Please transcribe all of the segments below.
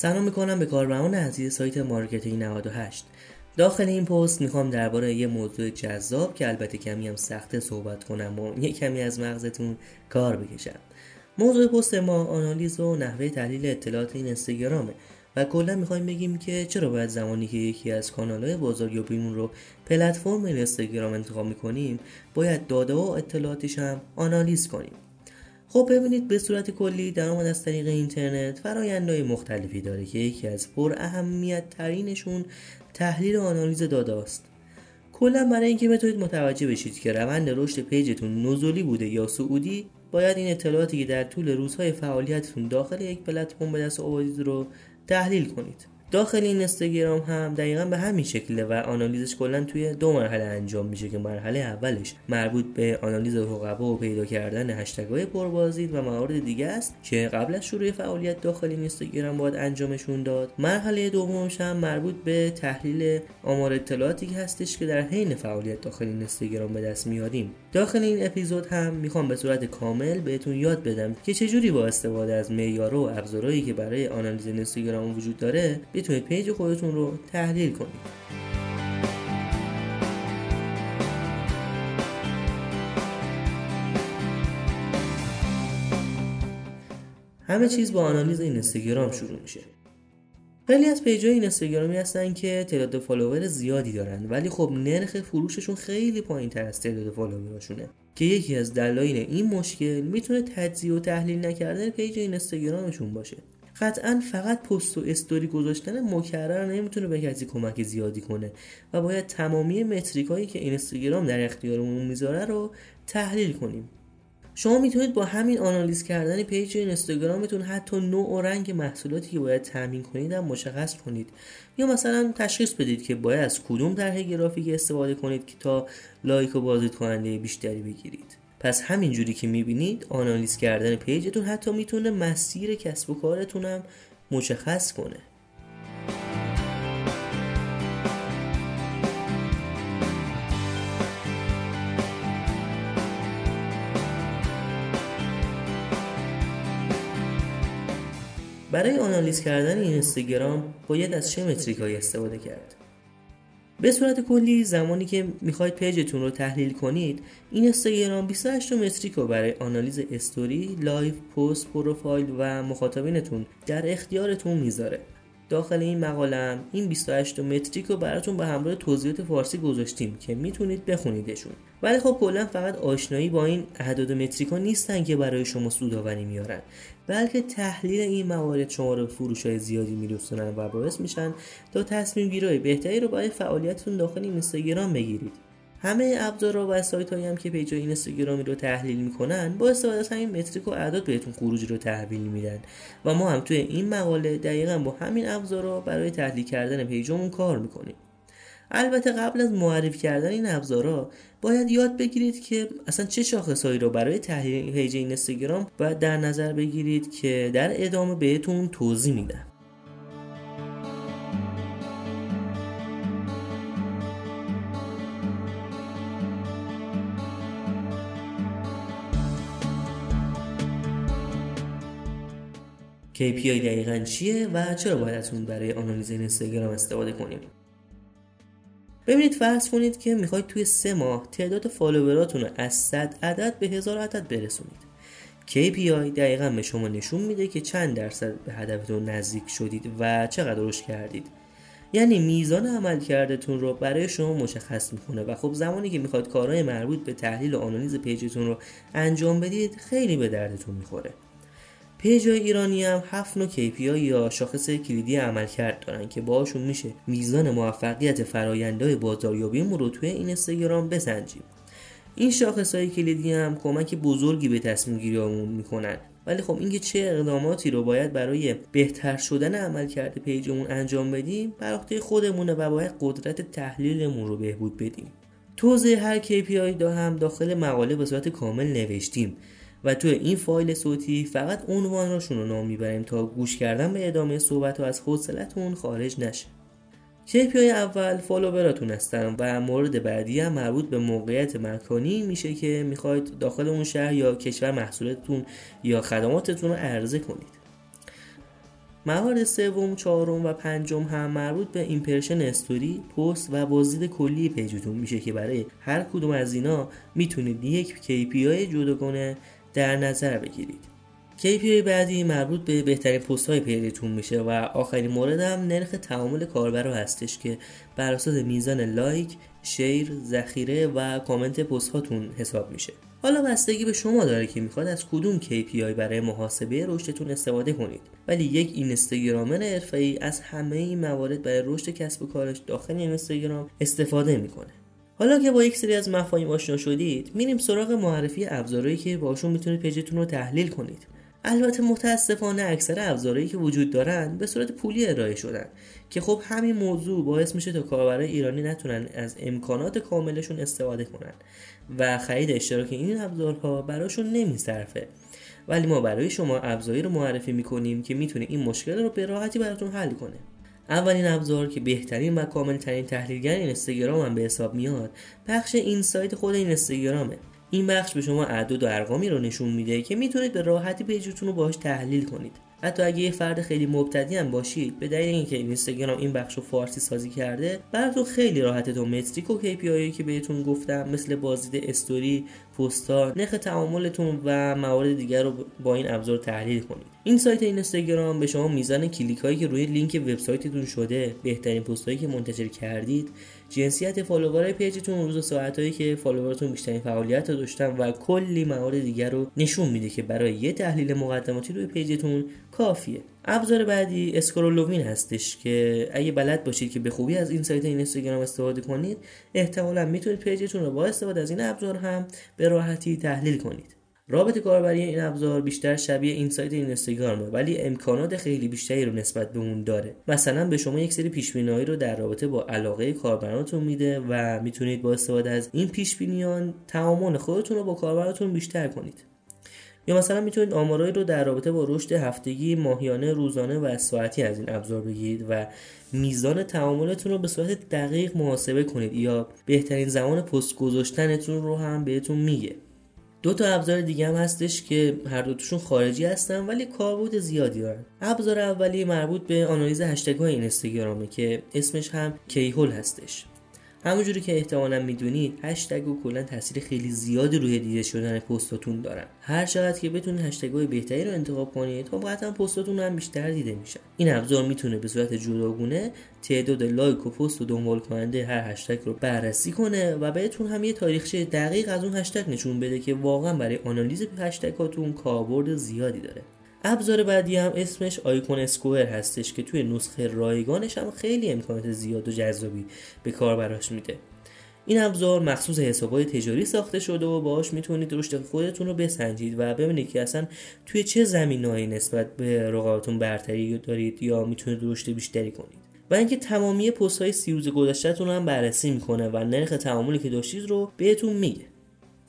سلام می‌کنم به کاربران عزیز سایت مارکتینگ 98 داخل این پست می‌خوام درباره یه موضوع جذاب که البته کمی هم سخته صحبت کنم و یه کمی از مغزتون کار بکشم. موضوع پست ما آنالیز و نحوه تحلیل اطلاعات این اینستاگرامه و کلا می‌خوایم بگیم که چرا باید زمانی که یکی از کانالهای بازاریابیمون رو پلتفرم اینستاگرام انتخاب می‌کنیم باید داده و اطلاعاتش هم آنالیز کنیم. خب ببینید به صورت کلی درآمد از طریق اینترنت فرایندهای مختلفی داره که یکی از پر اهمیت ترینشون تحلیل و آنالیز داده است کلا برای اینکه بتونید متوجه بشید که روند رشد پیجتون نزولی بوده یا صعودی باید این اطلاعاتی که در طول روزهای فعالیتتون داخل یک پلتفرم به دست آوردید رو تحلیل کنید. داخل این اینستاگرام هم دقیقا به همین شکله و آنالیزش کلا توی دو مرحله انجام میشه که مرحله اولش مربوط به آنالیز رقبا و پیدا کردن هشتگ‌های پربازدید و موارد دیگه است که قبل از شروع فعالیت داخل این اینستاگرام باید انجامشون داد. مرحله دومش هم مربوط به تحلیل آمار اطلاعاتی هستش که در حین فعالیت داخل این اینستاگرام به دست میاریم. داخل این اپیزود هم می‌خوام به صورت کامل بهتون یاد بدم که چجوری با استفاده از معیارها و ابزارهایی که برای آنالیز اینستاگرام وجود داره بتونید page خودتون رو تحلیل کنید. همه چیز با آنالیز این اینستاگرام شروع میشه. خیلی از page های اینستاگرامی هستن که تعداد follower زیادی دارن. ولی خب نرخ فروششون خیلی پایین تر از تعداد follower اشونه. که یکی از دلایل این مشکل می‌تونه تجزیه و تحلیل نکردن page اینستاگرامشون باشه. قطعا فقط پست و استوری گذاشتن مکرر نمی‌تونه به کسی کمک زیادی کنه و باید تمامی metric هایی که اینستاگرام در اختیارمون می‌ذاره رو تحلیل کنیم. شما می‌تونید با همین آنالیز کردن page اینستاگرامتون حتی نوع و رنگ محصولاتی که باید تامین کنید هم مشخص کنید. یا مثلا تشخیص بدید که باید از کدوم طرح گرافیک استفاده کنید که تا لایک و بازدید کننده بیشتری بگیرید. پس همینجوری که می‌بینید آنالیز کردن پیجتون حتی می‌تونه مسیر کسب و کارتون هم مشخص کنه. برای آنالیز کردن این اینستاگرام باید از چه متریک استفاده کرد؟ به صورت کلی زمانی که می‌خواید page تون رو تحلیل کنید این اینستاگرام 28 metric رو برای آنالیز story، live، پست، پروفایل و مخاطبینتون در اختیارتون می‌ذاره. داخل این مقالم این 28 metric رو براتون به همراه توضیحات فارسی گذاشتیم که می‌تونید بخونیدشون. ولی خب کلا فقط آشنایی با این اعداد metric ها نیستن که برای شما سودآوری میارن بلکه تحلیل این موارد شما رو فروش های زیادی میرسونن و باعث میشن تا تصمیم گیرای بهتری رو برای فعالیتتون داخل این اینستاگرام بگیرید. همه ابزارها و سایت هایی هم که پیج این اینستاگرامی رو تحلیل می‌کنن با استفاده از همین metric و اعداد بهتون خروجی رو تحویل میدن. و ما هم توی این مقاله دقیقا با همین ابزارها برای تحلیل کردن پیجمون کار می‌کنیم. البته قبل از معرفی کردن این ابزارها باید یاد بگیرید که اصلا چه شاخصهایی رو برای تحلیل پیج اینستاگرام باید در نظر بگیرید که در ادامه بهتون توضیح میدم KPI دقیقا چیه و چرا باید از اون برای آنالیز اینستاگرام استفاده کنیم؟ ببینید فرض کنید که می‌خواید توی سه ماه تعداد فالووراتون رو از 100 عدد به هزار عدد برسونید. KPI دقیقا به شما نشون میده که چند درصد به هدفتون نزدیک شدید و چقدر رشد کردید. یعنی میزان عمل کردتون رو برای شما مشخص می‌کنه و خب زمانی که می‌خواید کارهای مربوط به تحلیل و آنالیز پیجتون رو انجام بدید خیلی به دردتون می‌خوره. پیج ایرانی هم هفت نوع KPI یا شاخص کلیدی عملکرد دارن که باهاشون میشه میزان موفقیت فرایندهای بازاریابیمون رو توی این اینستاگرام بسنجیم. این شاخص های کلیدی هم کمک بزرگی به تصمیم گیریامون می‌کنن. ولی خب اینکه چه اقداماتی رو باید برای بهتر شدن عملکرد پیجمون انجام بدیم بر عهده خودمونه و باید قدرت تحلیلمون رو بهبود بدیم. توضیح هر KPI ها هم داخل مقاله به صورت کامل نوشتیم. و تو این فایل صوتی فقط عنواناشون رو نام می‌بریم تا گوش کردن به ادامه صحبت و از حوصلتون خارج نشه. KPI اول فالووراتون هستن و مورد بعدی هم مربوط به موقعیت مکانی میشه که می‌خواید داخل اون شهر یا کشور محصولتون یا خدماتتون رو عرضه کنید. موارد سوم، چهارم و پنجم هم مربوط به impression استوری، پست و بازدید کلی پیجتون میشه که برای هر کدوم از اینا می‌تونید یک KPI جداگانه در نظر بگیرید. KPI بعدی مربوط به بهترین پست های پیجتون میشه و آخرین مورد هم نرخ تعامل کاربر هستش که بر اساس میزان لایک، شیر، ذخیره و کامنت پست هاتون حساب میشه. حالا بستگی به شما داره که می‌خواد از کدوم KPI برای محاسبه رشدتون استفاده کنید ولی یک اینستاگرامر حرفه‌ای از همه این موارد برای رشد کسب و کارش داخل اینستاگرام استفاده می‌کنه حالا که با یک سری از مفاهیم آشنا شدید میریم سراغ معرفی ابزارهایی که باشون می‌تونید پیجتون رو تحلیل کنید. البته متاسفانه اکثر ابزارهایی که وجود دارن به صورت پولی ارائه شدن که خب همین موضوع باعث میشه تا کاربرای ایرانی نتونن از امکانات کاملشون استفاده کنن و خرید اشتراک این ابزارها براشون نمیصرفه. ولی ما برای شما ابزاری رو معرفی می‌کنیم که می‌تونه این مشکل رو به راحتی براتون حل کنه. اولین ابزار که بهترین و کاملترین تحلیلگر این اینستاگرام هم به حساب میاد بخش insight خود این اینستاگرامه این بخش به شما اعداد و ارقامی رو نشون میده که می‌تونید به راحتی پیجتون رو باهاش تحلیل کنید. حتی اگه یه فرد خیلی مبتدی هم باشید به دلیل اینکه اینستاگرام این بخش رو فارسی سازی کرده براتون خیلی راحته تو metric و KPI که بهتون گفتم مثل بازدید استوری پستا نرخ تعاملتون و موارد دیگر رو با این ابزار تحلیل کنید. insight اینستاگرام به شما میزان کلیک هایی که روی لینک وبسایتتون شده بهترین پست هایی که منتشر کردید جنسیت فالوورای پیجتون روز و ساعتهایی که فالووراتون بیشترین فعالیت رو داشتن و کلی موارد دیگر رو نشون میده که برای یه تحلیل مقدماتی روی پیجتون کافیه. ابزار بعدی Squarelovin هستش که اگه بلد باشید که به خوبی از این سایت این اینستاگرام استفاده کنید احتمالا می‌تونید پیجتون رو با استفاده از این ابزار هم به راحتی تحلیل کنید. رابط کاربری این ابزار بیشتر شبیه insight اینستاگرامه ولی امکانات خیلی بیشتری رو نسبت به اون داره. مثلا به شما یک سری پیش رو در رابطه با علاقه کاربرانتون میده و می‌تونید با استفاده از این پیش تعامل خودتون رو با کاربراتون بیشتر کنید. یا مثلا می‌تونید آمارایی رو در رابطه با رشد هفتگی، ماهیانه، روزانه و ساعتی از این ابزار بگیرید و میزان تعاملتون رو به صورت دقیق محاسبه کنید یا بهترین زمان پست گذاشتنتون رو هم بهتون میگه. دو تا ابزار دیگه هم هستش که هر دوتاشون خارجی هستن ولی کاربرد زیادی دارن. ابزار اولی مربوط به آنالیز هشتگ های اینستاگرامه که اسمش هم کیهول هستش. همونجوری که احتمالا می‌دونید هشتگ و کلا تاثیر خیلی زیادی روی دیده شدن پستاتون دارن. هر چقدر که بتونید هشتگ های بهتری رو انتخاب کنید خب قطعا پستاتون هم بیشتر دیده میشن. این ابزار می‌تونه به صورت جداگونه تعداد لایک و پست و دنبال کننده هر هشتگ رو بررسی کنه و بهتون هم یه تاریخچه دقیق از اون هشتگ نشون بده که واقعا برای آنالیز هشتگ هاتون کاربرد زیادی داره. ابزار بعدی هم اسمش Iconosquare هستش که توی نسخه رایگانش هم خیلی امکانات زیاد و جذابی به کاربراش میده. این ابزار مخصوص حسابهای تجاری ساخته شده و باهاش می‌تونید رشد خودتون رو بسنجید و ببینید که اصلا توی چه زمینهایی نسبت به رقابتون برتری دارید یا می‌تونید رشد بیشتری کنید. و اینکه تمامی پست های سی روز گذشتهتون هم بررسی می‌کنه و نرخ تعاملی که داشتید رو بهتون میگه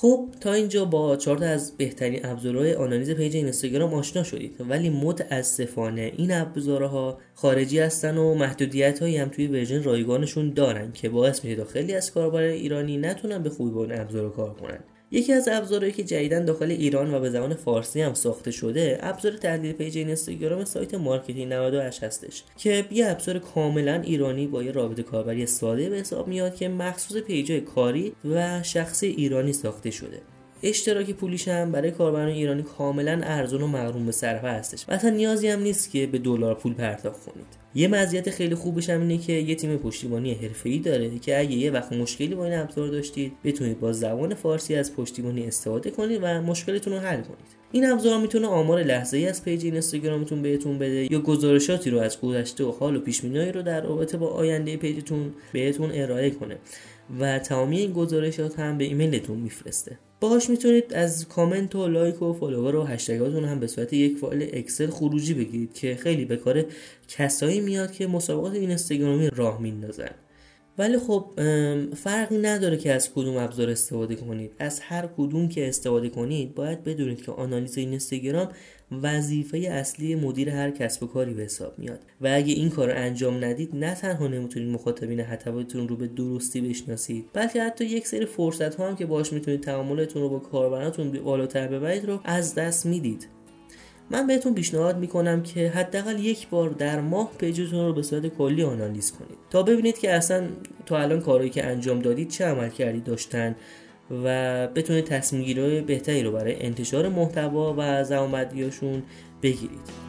خب تا اینجا با چهار از بهترین ابزارهای آنالیز پیج اینستاگرام آشنا شدید. ولی متاسفانه این ابزارها خارجی هستن و محدودیت هایی هم توی ورژن رایگانشون دارن که باعث میشه خیلی از کاربران ایرانی نتونن به خوبی با این ابزار کار کنن. یکی از ابزارهایی که جدیدا داخل ایران و به زبان فارسی هم ساخته شده ابزار تحلیل پیج اینستاگرام سایت مارکتینگ 98 هستش که یه ابزار کاملا ایرانی با یه رابط کاربری ساده به حساب میاد که مخصوص پیجای کاری و شخصی ایرانی ساخته شده. اشتراک پولیش هم برای کاربران ایرانی کاملا ارزون و مقرون به صرفه هستش مثلا نیازی هم نیست که به دلار پول پرداخت کنید. یه مزیت خیلی خوبش هم اینه که یه تیم پشتیبانی حرفه‌ای داره که اگه یه وقت مشکلی با این ابزار داشتید بتونید با زبان فارسی از پشتیبانی استفاده کنید و مشکلتون رو حل کنید. این ابزار می‌تونه آمار لحظه ای از پیج اینستاگرامتون بهتون بده یا گزارشاتی رو از گذشته و حال و پیش رو در رابطه با آینده پیجتون بهتون ارائه کنه. و تمامی این گزارشات هم به ایمیلتون میفرسته. باهاش می‌تونید از کامنت و لایک و فالوور و هشتگاتون هم به صورت یک فایل اکسل خروجی بگیرید که خیلی به کار کسایی میاد که مسابقات اینستاگرامی راه میندازن. ولی خب فرقی نداره که از کدوم ابزار استفاده کنید. از هر کدوم که استفاده کنید باید بدونید که آنالیز اینستاگرام وظیفه اصلی مدیر هر کسب و کاری به حساب میاد. و اگه این کار رو انجام ندید نه تنها نمی‌تونید مخاطبین خطابتون رو به درستی بشناسید بلکه حتی یک سری فرصت ها هم که باش می‌تونید تعاملتون رو با کاربرانتون بالاتر ببرید رو از دست می‌دید. من بهتون پیشنهاد می‌کنم که حداقل یک بار در ماه پیجتون رو به صورت کلی آنالیز کنید. تا ببینید که اصلا تا الان کارهایی که انجام دادید چه عمل کردی داشتن و بتونید تصمیم بهتری رو برای انتشار محتوا و زمامدیاشون بگیرید.